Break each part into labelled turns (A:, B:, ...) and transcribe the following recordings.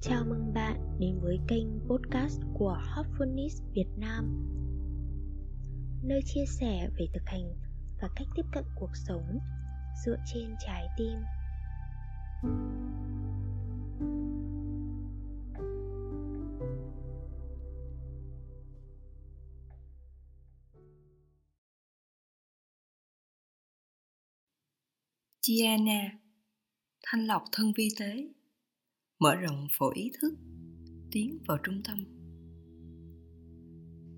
A: Chào mừng bạn đến với kênh podcast của Hopfulness Việt Nam. Nơi chia sẻ về thực hành và cách tiếp cận cuộc sống dựa trên trái tim.
B: Diana Thanh lọc thân vi tế Mở rộng phổ ý thức Tiến vào trung tâm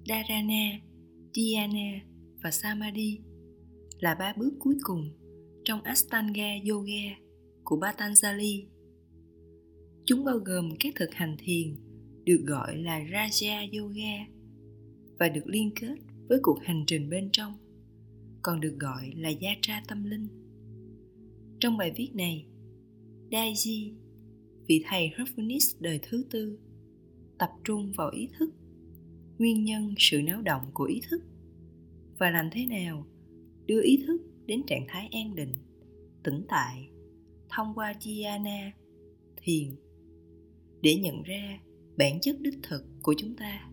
B: Dharana, Dhyana và Samadhi là ba bước cuối cùng trong Ashtanga Yoga của Patanjali. Chúng bao gồm các thực hành thiền được gọi là Raja Yoga và được liên kết với cuộc hành trình bên trong, còn được gọi là Yatra tâm linh. Trong bài viết này, Daiji, vị thầy Herphonis đời thứ tư, tập trung vào ý thức, nguyên nhân sự náo động của ý thức và làm thế nào đưa ý thức đến trạng thái an định, tĩnh tại thông qua dhyana, thiền để nhận ra bản chất đích thực của chúng ta.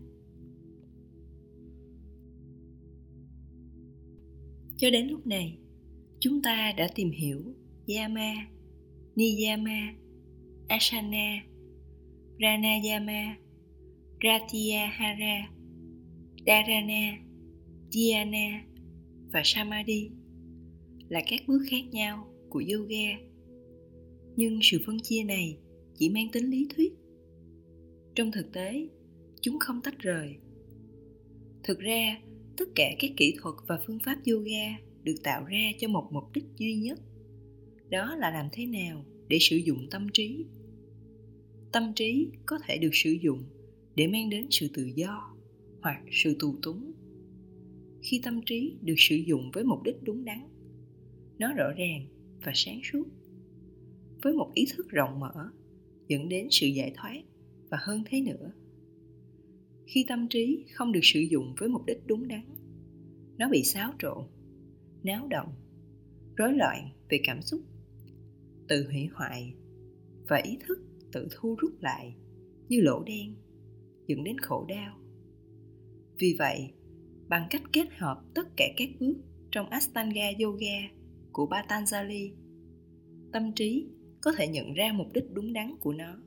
B: Cho đến lúc này, chúng ta đã tìm hiểu Yama, Niyama, Asana, Pranayama, Pratyahara, Dharana, Dhyana và Samadhi là các bước khác nhau của yoga. Nhưng sự phân chia này chỉ mang tính lý thuyết. Trong thực tế, chúng không tách rời. Thực ra, tất cả các kỹ thuật và phương pháp yoga được tạo ra cho một mục đích duy nhất đó là làm thế nào để sử dụng tâm trí? Tâm trí có thể được sử dụng để mang đến sự tự do hoặc sự tù túng. Khi tâm trí được sử dụng với mục đích đúng đắn, nó rõ ràng và sáng suốt. Với một ý thức rộng mở, dẫn đến sự giải thoát và hơn thế nữa. Khi tâm trí không được sử dụng với mục đích đúng đắn, nó bị xáo trộn, náo động, rối loạn về cảm xúc tự hủy hoại và ý thức tự thu rút lại như lỗ đen dẫn đến khổ đau vì vậy bằng cách kết hợp tất cả các bước trong Ashtanga Yoga của Patanjali, tâm trí có thể nhận ra mục đích đúng đắn của nó.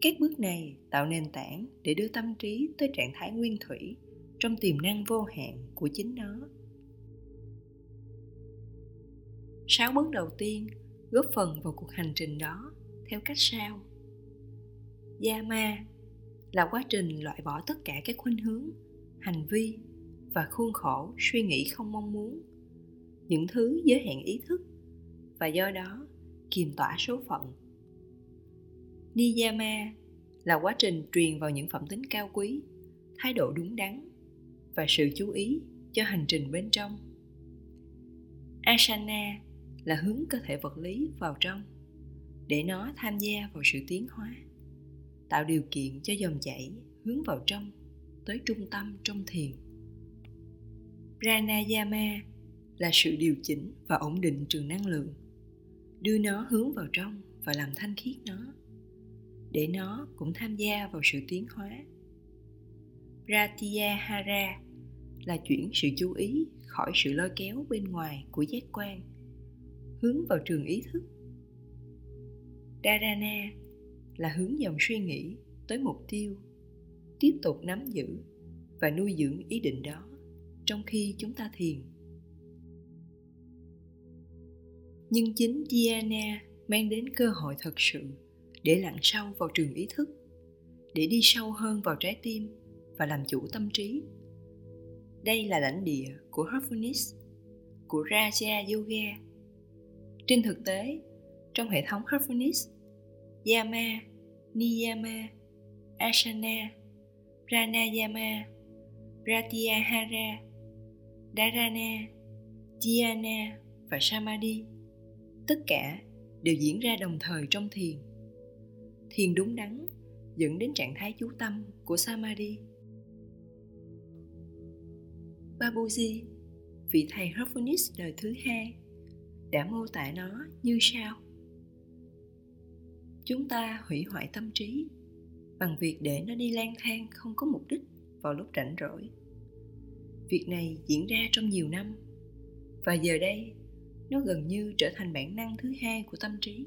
B: Các bước này tạo nền tảng để đưa tâm trí tới trạng thái nguyên thủy trong tiềm năng vô hạn của chính nó. Sáu bước đầu tiên góp phần vào cuộc hành trình đó theo cách sau. ma là quá trình loại bỏ tất cả các khuynh hướng, hành vi và khuôn khổ suy nghĩ không mong muốn những thứ giới hạn ý thức và do đó kiềm tỏa số phận niyama là quá trình truyền vào những phẩm tính cao quý thái độ đúng đắn và sự chú ý cho hành trình bên trong asana là hướng cơ thể vật lý vào trong, để nó tham gia vào sự tiến hóa, tạo điều kiện cho dòng chảy hướng vào trong tới trung tâm trong thiền. Pranayama là sự điều chỉnh và ổn định trường năng lượng, đưa nó hướng vào trong và làm thanh khiết nó, để nó cũng tham gia vào sự tiến hóa. Pratyahara là chuyển sự chú ý khỏi sự lôi kéo bên ngoài của giác quan hướng vào trường ý thức. Dharana là hướng dòng suy nghĩ tới mục tiêu, tiếp tục nắm giữ và nuôi dưỡng ý định đó trong khi chúng ta thiền. Nhưng chính dhyana mang đến cơ hội thật sự để lặn sâu vào trường ý thức, để đi sâu hơn vào trái tim và làm chủ tâm trí. Đây là lãnh địa của Herphonis của Raja Yoga trên thực tế trong hệ thống Herphonis Yama, Niyama, Asana, Pranayama, Pratyahara, Dharana, Dhyana và Samadhi tất cả đều diễn ra đồng thời trong thiền. Thiền đúng đắn dẫn đến trạng thái chú tâm của samadhi. Babuji vị thầy Herphonis đời thứ hai đã mô tả nó như sau. Chúng ta hủy hoại tâm trí. Bằng việc để nó đi lang thang không có mục đích vào lúc rảnh rỗi. Việc này diễn ra trong nhiều năm. Và giờ đây, nó gần như trở thành bản năng thứ hai của tâm trí.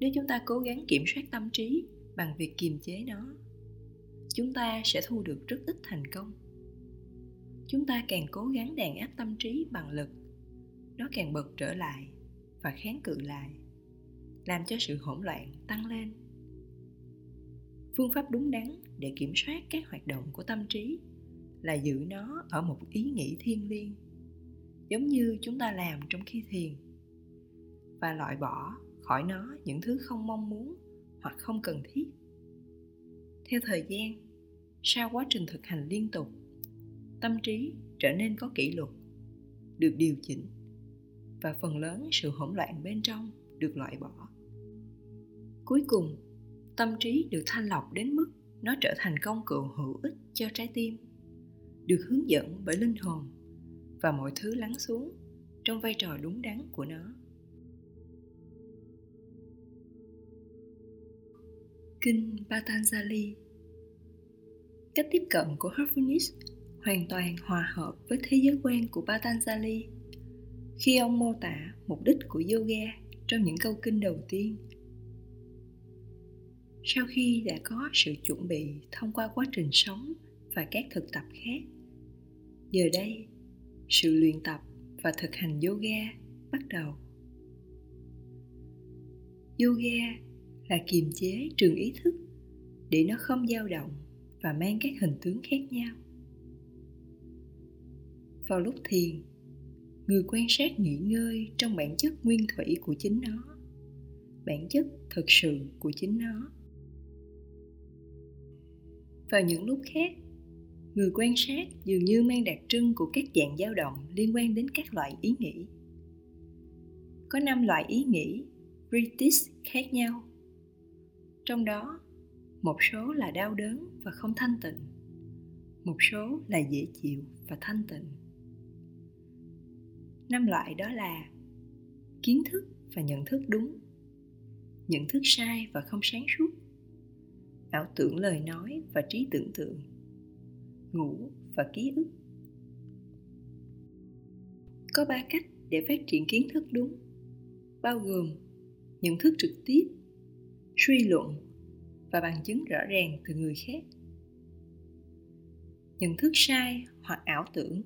B: Nếu chúng ta cố gắng kiểm soát tâm trí bằng việc kiềm chế nó, chúng ta sẽ thu được rất ít thành công. Chúng ta càng cố gắng đàn áp tâm trí bằng lực nó càng bật trở lại và kháng cự lại, làm cho sự hỗn loạn tăng lên. Phương pháp đúng đắn để kiểm soát các hoạt động của tâm trí là giữ nó ở một ý nghĩ thiêng liêng, giống như chúng ta làm trong khi thiền, và loại bỏ khỏi nó những thứ không mong muốn hoặc không cần thiết. Theo thời gian, sau quá trình thực hành liên tục, tâm trí trở nên có kỷ luật, được điều chỉnh và phần lớn sự hỗn loạn bên trong được loại bỏ. Cuối cùng, tâm trí được thanh lọc đến mức nó trở thành công cụ hữu ích cho trái tim, được hướng dẫn bởi linh hồn và mọi thứ lắng xuống trong vai trò đúng đắn của nó. Kinh patanjali. Cách tiếp cận của Harfunis hoàn toàn hòa hợp với thế giới quan của Patanjali khi ông mô tả mục đích của yoga trong những câu kinh đầu tiên. Sau khi đã có sự chuẩn bị thông qua quá trình sống và các thực tập khác, giờ đây, sự luyện tập và thực hành yoga bắt đầu. Yoga là kiềm chế trường ý thức để nó không dao động và mang các hình tướng khác nhau. Vào lúc thiền người quan sát nghỉ ngơi trong bản chất nguyên thủy của chính nó. Bản chất thực sự của chính nó. Vào những lúc khác, người quan sát dường như mang đặc trưng của các dạng dao động liên quan đến các loại ý nghĩ. Có năm loại ý nghĩ, british khác nhau. Trong đó, một số là đau đớn và không thanh tịnh, một số là dễ chịu và thanh tịnh năm loại đó là kiến thức và nhận thức đúng, nhận thức sai và không sáng suốt, ảo tưởng lời nói và trí tưởng tượng, ngủ và ký ức. Có ba cách để phát triển kiến thức đúng, bao gồm nhận thức trực tiếp, suy luận và bằng chứng rõ ràng từ người khác. Nhận thức sai hoặc ảo tưởng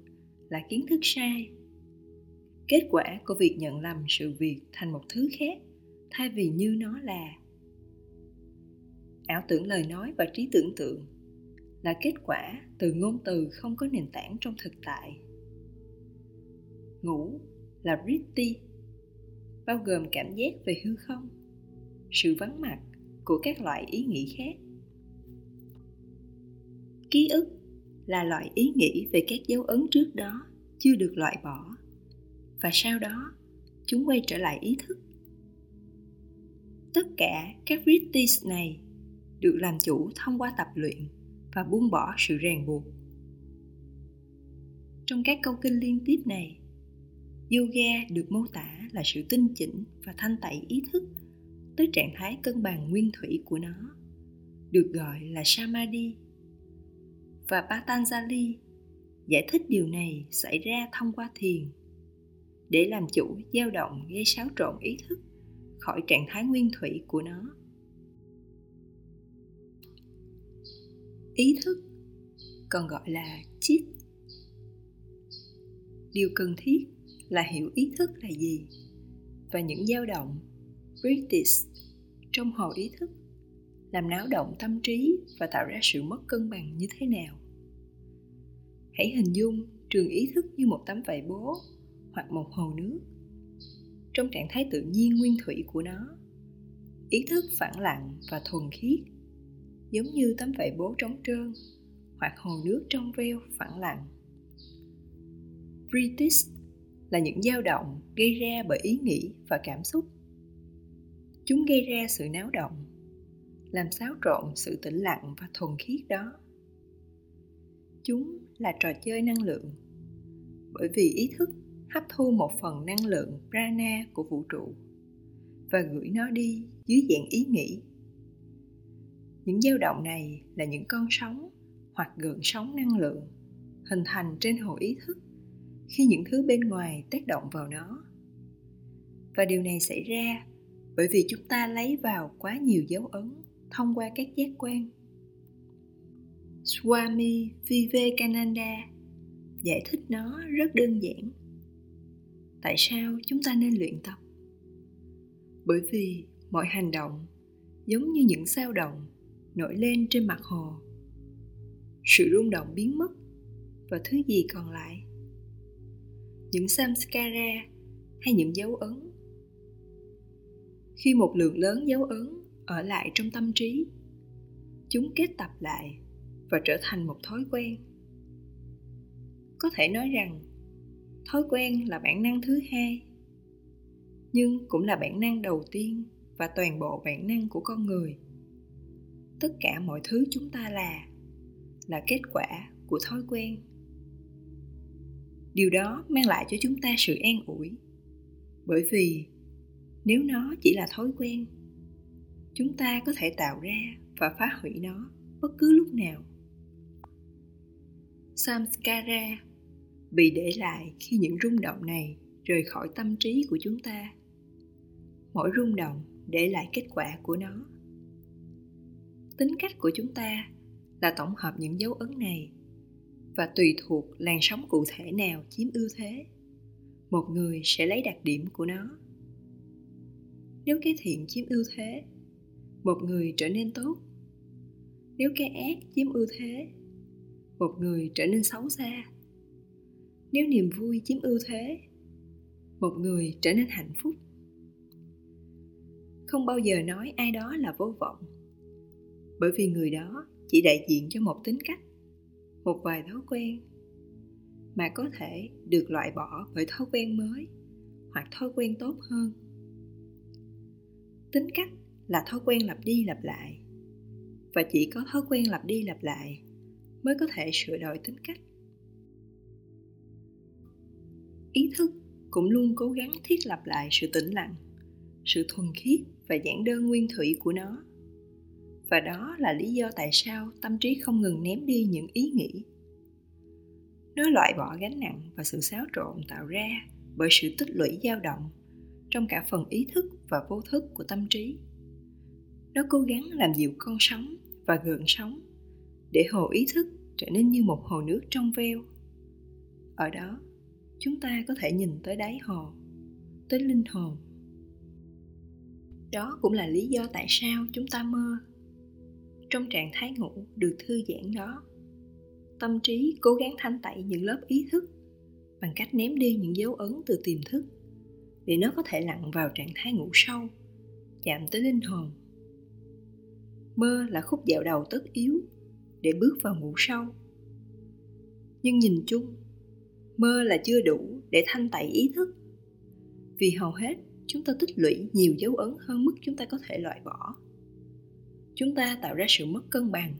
B: là kiến thức sai kết quả của việc nhận lầm sự việc thành một thứ khác, thay vì như nó là. Ảo tưởng lời nói và trí tưởng tượng là kết quả từ ngôn từ không có nền tảng trong thực tại. Ngủ là vritti bao gồm cảm giác về hư không, sự vắng mặt của các loại ý nghĩ khác. Ký ức là loại ý nghĩ về các dấu ấn trước đó chưa được loại bỏ và sau đó, chúng quay trở lại ý thức. Tất cả các British này được làm chủ thông qua tập luyện và buông bỏ sự ràng buộc. Trong các câu kinh liên tiếp này, yoga được mô tả là sự tinh chỉnh và thanh tẩy ý thức tới trạng thái cân bằng nguyên thủy của nó, được gọi là samadhi. Và patanjali giải thích điều này xảy ra thông qua thiền để làm chủ dao động gây xáo trộn ý thức khỏi trạng thái nguyên thủy của nó. Ý thức còn gọi là chit điều cần thiết là hiểu ý thức là gì và những dao động british trong hồ ý thức làm náo động tâm trí và tạo ra sự mất cân bằng như thế nào. Hãy hình dung trường ý thức như một tấm vải bố hoặc một hồ nước. Trong trạng thái tự nhiên nguyên thủy của nó, ý thức phẳng lặng và thuần khiết, giống như tấm vải bố trống trơn hoặc hồ nước trong veo phẳng lặng. British là những dao động gây ra bởi ý nghĩ và cảm xúc. Chúng gây ra sự náo động, làm xáo trộn sự tĩnh lặng và thuần khiết đó. Chúng là trò chơi năng lượng, bởi vì ý thức hấp thu một phần năng lượng prana của vũ trụ và gửi nó đi dưới dạng ý nghĩ. Những dao động này là những con sóng hoặc gợn sóng năng lượng hình thành trên hồ ý thức khi những thứ bên ngoài tác động vào nó. Và điều này xảy ra bởi vì chúng ta lấy vào quá nhiều dấu ấn thông qua các giác quan. Swami vivekananda giải thích nó rất đơn giản tại sao chúng ta nên luyện tập? Bởi vì mọi hành động giống như những sao động nổi lên trên mặt hồ. Sự rung động biến mất và thứ gì còn lại? Những samskara hay những dấu ấn? Khi một lượng lớn dấu ấn ở lại trong tâm trí, chúng kết tập lại và trở thành một thói quen. Có thể nói rằng thói quen là bản năng thứ hai. Nhưng cũng là bản năng đầu tiên và toàn bộ bản năng của con người. Tất cả mọi thứ chúng ta là là kết quả của thói quen. Điều đó mang lại cho chúng ta sự an ủi. Bởi vì nếu nó chỉ là thói quen, chúng ta có thể tạo ra và phá hủy nó bất cứ lúc nào. Samskara bị để lại khi những rung động này rời khỏi tâm trí của chúng ta. Mỗi rung động để lại kết quả của nó. Tính cách của chúng ta là tổng hợp những dấu ấn này và tùy thuộc làn sóng cụ thể nào chiếm ưu thế, một người sẽ lấy đặc điểm của nó. Nếu cái thiện chiếm ưu thế, một người trở nên tốt. Nếu cái ác chiếm ưu thế, một người trở nên xấu xa nếu niềm vui chiếm ưu thế, một người trở nên hạnh phúc. Không bao giờ nói ai đó là vô vọng, bởi vì người đó chỉ đại diện cho một tính cách, một vài thói quen mà có thể được loại bỏ bởi thói quen mới hoặc thói quen tốt hơn. Tính cách là thói quen lặp đi lặp lại và chỉ có thói quen lặp đi lặp lại mới có thể sửa đổi tính cách ý thức cũng luôn cố gắng thiết lập lại sự tĩnh lặng, sự thuần khiết và giản đơn nguyên thủy của nó. Và đó là lý do tại sao tâm trí không ngừng ném đi những ý nghĩ. Nó loại bỏ gánh nặng và sự xáo trộn tạo ra bởi sự tích lũy dao động trong cả phần ý thức và vô thức của tâm trí. Nó cố gắng làm dịu con sóng và gợn sóng để hồ ý thức trở nên như một hồ nước trong veo. Ở đó chúng ta có thể nhìn tới đáy hồ, tới linh hồn. Đó cũng là lý do tại sao chúng ta mơ. Trong trạng thái ngủ được thư giãn đó, tâm trí cố gắng thanh tẩy những lớp ý thức bằng cách ném đi những dấu ấn từ tiềm thức để nó có thể lặn vào trạng thái ngủ sâu, chạm tới linh hồn. Mơ là khúc dạo đầu tất yếu để bước vào ngủ sâu. Nhưng nhìn chung mơ là chưa đủ để thanh tẩy ý thức. Vì hầu hết, chúng ta tích lũy nhiều dấu ấn hơn mức chúng ta có thể loại bỏ. Chúng ta tạo ra sự mất cân bằng,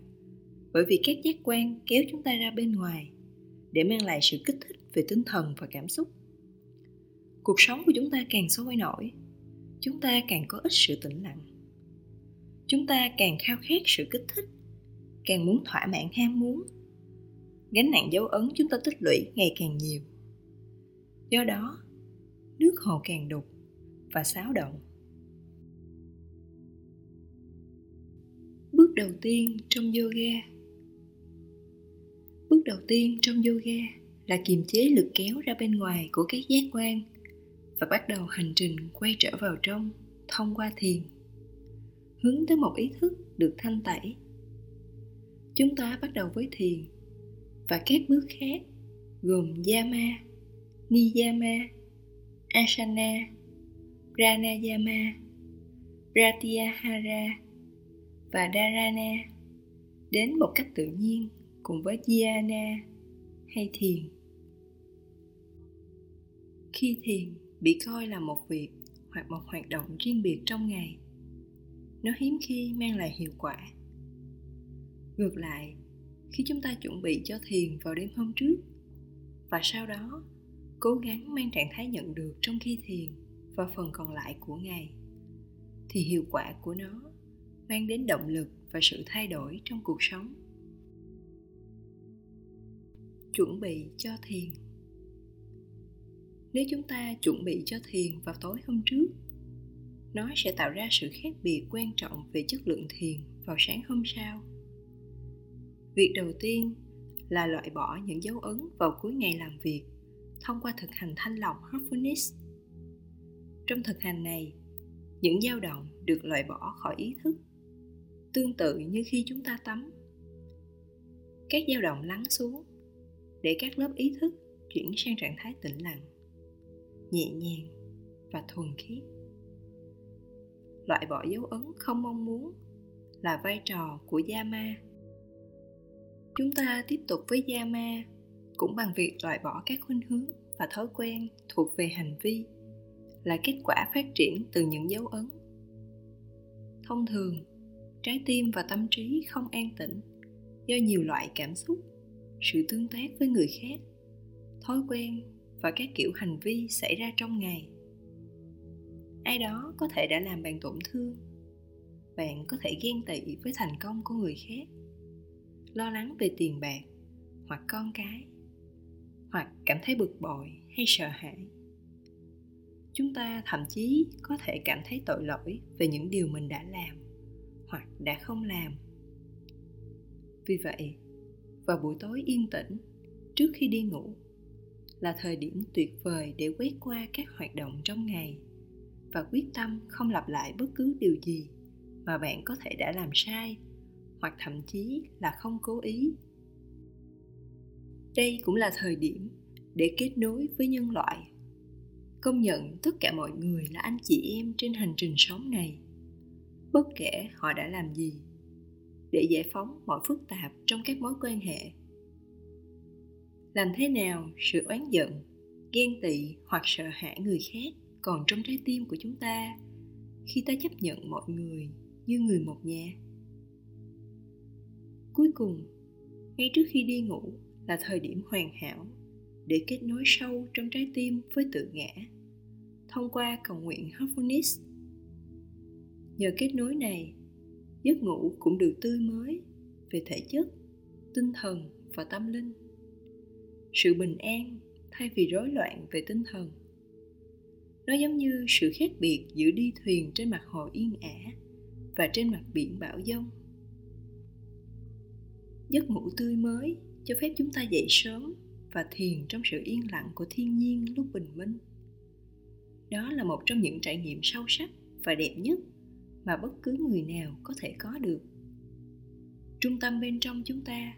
B: bởi vì các giác quan kéo chúng ta ra bên ngoài để mang lại sự kích thích về tinh thần và cảm xúc. Cuộc sống của chúng ta càng sôi nổi, chúng ta càng có ít sự tĩnh lặng. Chúng ta càng khao khát sự kích thích, càng muốn thỏa mãn ham muốn gánh nặng dấu ấn chúng ta tích lũy ngày càng nhiều. Do đó, nước hồ càng đục và xáo động. Bước đầu tiên trong yoga. Bước đầu tiên trong yoga là kiềm chế lực kéo ra bên ngoài của các giác quan và bắt đầu hành trình quay trở vào trong, thông qua thiền. Hướng tới một ý thức được thanh tẩy. Chúng ta bắt đầu với thiền và các bước khác, gồm yama niyama, asana, pranayama, pratyahara và dharana. Đến một cách tự nhiên cùng với dhyana hay thiền. Khi thiền bị coi là một việc hoặc một hoạt động riêng biệt trong ngày, nó hiếm khi mang lại hiệu quả. Ngược lại khi chúng ta chuẩn bị cho thiền vào đêm hôm trước. Và sau đó, cố gắng mang trạng thái nhận được trong khi thiền và phần còn lại của ngày, thì hiệu quả của nó mang đến động lực và sự thay đổi trong cuộc sống. Chuẩn bị cho thiền. Nếu chúng ta chuẩn bị cho thiền vào tối hôm trước, nó sẽ tạo ra sự khác biệt quan trọng về chất lượng thiền vào sáng hôm sau việc đầu tiên là loại bỏ những dấu ấn vào cuối ngày làm việc thông qua thực hành thanh lọc Heartfulness. Trong thực hành này, những dao động được loại bỏ khỏi ý thức, tương tự như khi chúng ta tắm. Các dao động lắng xuống để các lớp ý thức chuyển sang trạng thái tĩnh lặng, nhẹ nhàng và thuần khiết. Loại bỏ dấu ấn không mong muốn là vai trò của Yama. Chúng ta tiếp tục với Yama cũng bằng việc loại bỏ các khuynh hướng và thói quen thuộc về hành vi, là kết quả phát triển từ những dấu ấn. Thông thường, trái tim và tâm trí không an tĩnh do nhiều loại cảm xúc, sự tương tác với người khác, thói quen và các kiểu hành vi xảy ra trong ngày. Ai đó có thể đã làm bạn tổn thương, bạn có thể ghen tị với thành công của người khác lo lắng về tiền bạc, hoặc con cái, hoặc cảm thấy bực bội hay sợ hãi. Chúng ta thậm chí có thể cảm thấy tội lỗi về những điều mình đã làm hoặc đã không làm. Vì vậy, vào buổi tối yên tĩnh, trước khi đi ngủ, là thời điểm tuyệt vời để quét qua các hoạt động trong ngày và quyết tâm không lặp lại bất cứ điều gì mà bạn có thể đã làm sai hoặc thậm chí là không cố ý. Đây cũng là thời điểm để kết nối với nhân loại. Công nhận tất cả mọi người là anh chị em trên hành trình sống này. Bất kể họ đã làm gì để giải phóng mọi phức tạp trong các mối quan hệ. Làm thế nào sự oán giận, ghen tị hoặc sợ hãi người khác còn trong trái tim của chúng ta khi ta chấp nhận mọi người như người một nhà? Cuối cùng ngay trước khi đi ngủ là thời điểm hoàn hảo để kết nối sâu trong trái tim với tự ngã thông qua cầu nguyện Heartfulness. Nhờ kết nối này, giấc ngủ cũng được tươi mới về thể chất, tinh thần và tâm linh. Sự bình an thay vì rối loạn về tinh thần. Nó giống như sự khác biệt giữa đi thuyền trên mặt hồ yên ả và trên mặt biển bão giông. Giấc ngủ tươi mới, cho phép chúng ta dậy sớm và thiền trong sự yên lặng của thiên nhiên lúc bình minh. Đó là một trong những trải nghiệm sâu sắc và đẹp nhất mà bất cứ người nào có thể có được. Trung tâm bên trong chúng ta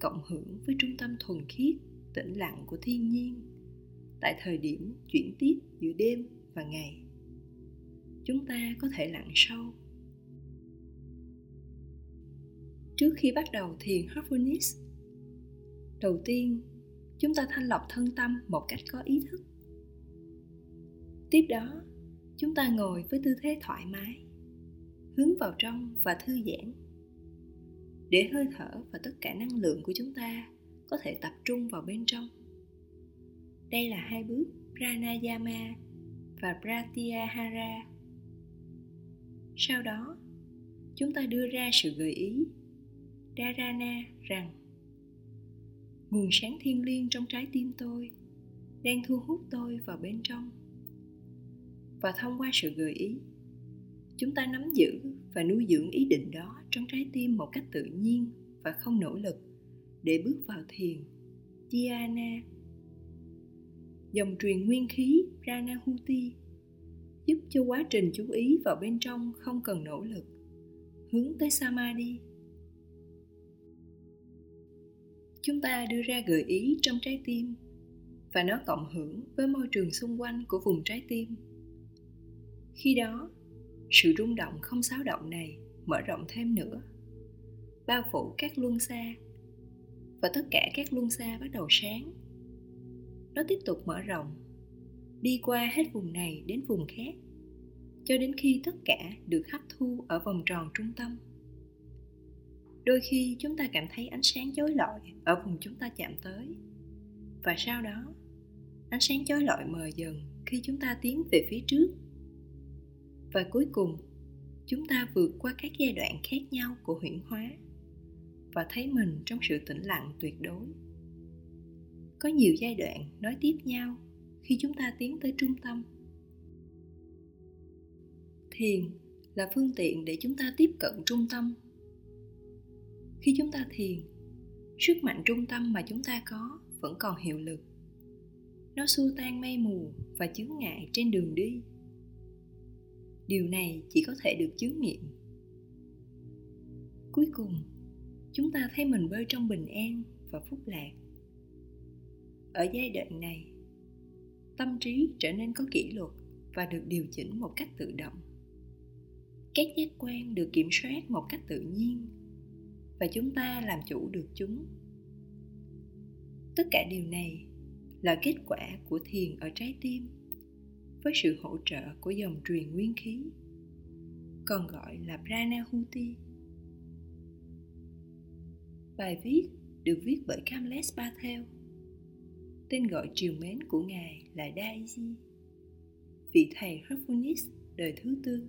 B: cộng hưởng với trung tâm thuần khiết, tĩnh lặng của thiên nhiên tại thời điểm chuyển tiếp giữa đêm và ngày. Chúng ta có thể lặn sâu trước khi bắt đầu thiền Heartfulness đầu tiên, chúng ta thanh lọc thân tâm một cách có ý thức. Tiếp đó, chúng ta ngồi với tư thế thoải mái, hướng vào trong và thư giãn. Để hơi thở và tất cả năng lượng của chúng ta có thể tập trung vào bên trong. Đây là hai bước pranayama và pratyahara. Sau đó, chúng ta đưa ra sự gợi ý dharana rằng, nguồn sáng thiên liêng trong trái tim tôi đang thu hút tôi vào bên trong. Và thông qua sự gợi ý, chúng ta nắm giữ và nuôi dưỡng ý định đó trong trái tim một cách tự nhiên và không nỗ lực để bước vào thiền dhyana dòng truyền nguyên khí pranahuti giúp cho quá trình chú ý vào bên trong không cần nỗ lực, hướng tới samadhi. Chúng ta đưa ra gợi ý trong trái tim, và nó cộng hưởng với môi trường xung quanh của vùng trái tim. Khi đó, sự rung động không xáo động này mở rộng thêm nữa, bao phủ các luân xa, và tất cả các luân xa bắt đầu sáng. Nó tiếp tục mở rộng, đi qua hết vùng này đến vùng khác, cho đến khi tất cả được hấp thu ở vòng tròn trung tâm đôi khi chúng ta cảm thấy ánh sáng chói lọi ở vùng chúng ta chạm tới. Và sau đó, ánh sáng chói lọi mờ dần khi chúng ta tiến về phía trước. Và cuối cùng, chúng ta vượt qua các giai đoạn khác nhau của huyễn hóa và thấy mình trong sự tĩnh lặng tuyệt đối. Có nhiều giai đoạn nói tiếp nhau khi chúng ta tiến tới trung tâm. Thiền là phương tiện để chúng ta tiếp cận trung tâm khi chúng ta thiền, sức mạnh trung tâm mà chúng ta có vẫn còn hiệu lực. Nó xua tan mây mù và chướng ngại trên đường đi. Điều này chỉ có thể được chứng nghiệm. Cuối cùng, chúng ta thấy mình bơi trong bình an và phúc lạc. Ở giai đoạn này, tâm trí trở nên có kỷ luật và được điều chỉnh một cách tự động. Các giác quan được kiểm soát một cách tự nhiên và chúng ta làm chủ được chúng. Tất cả điều này là kết quả của thiền ở trái tim với sự hỗ trợ của dòng truyền nguyên khí, còn gọi là pranahuti. Bài viết được viết bởi Kamlesh Patel, tên gọi triều mến của ngài là Daisy vị thầy Rafunis đời thứ tư.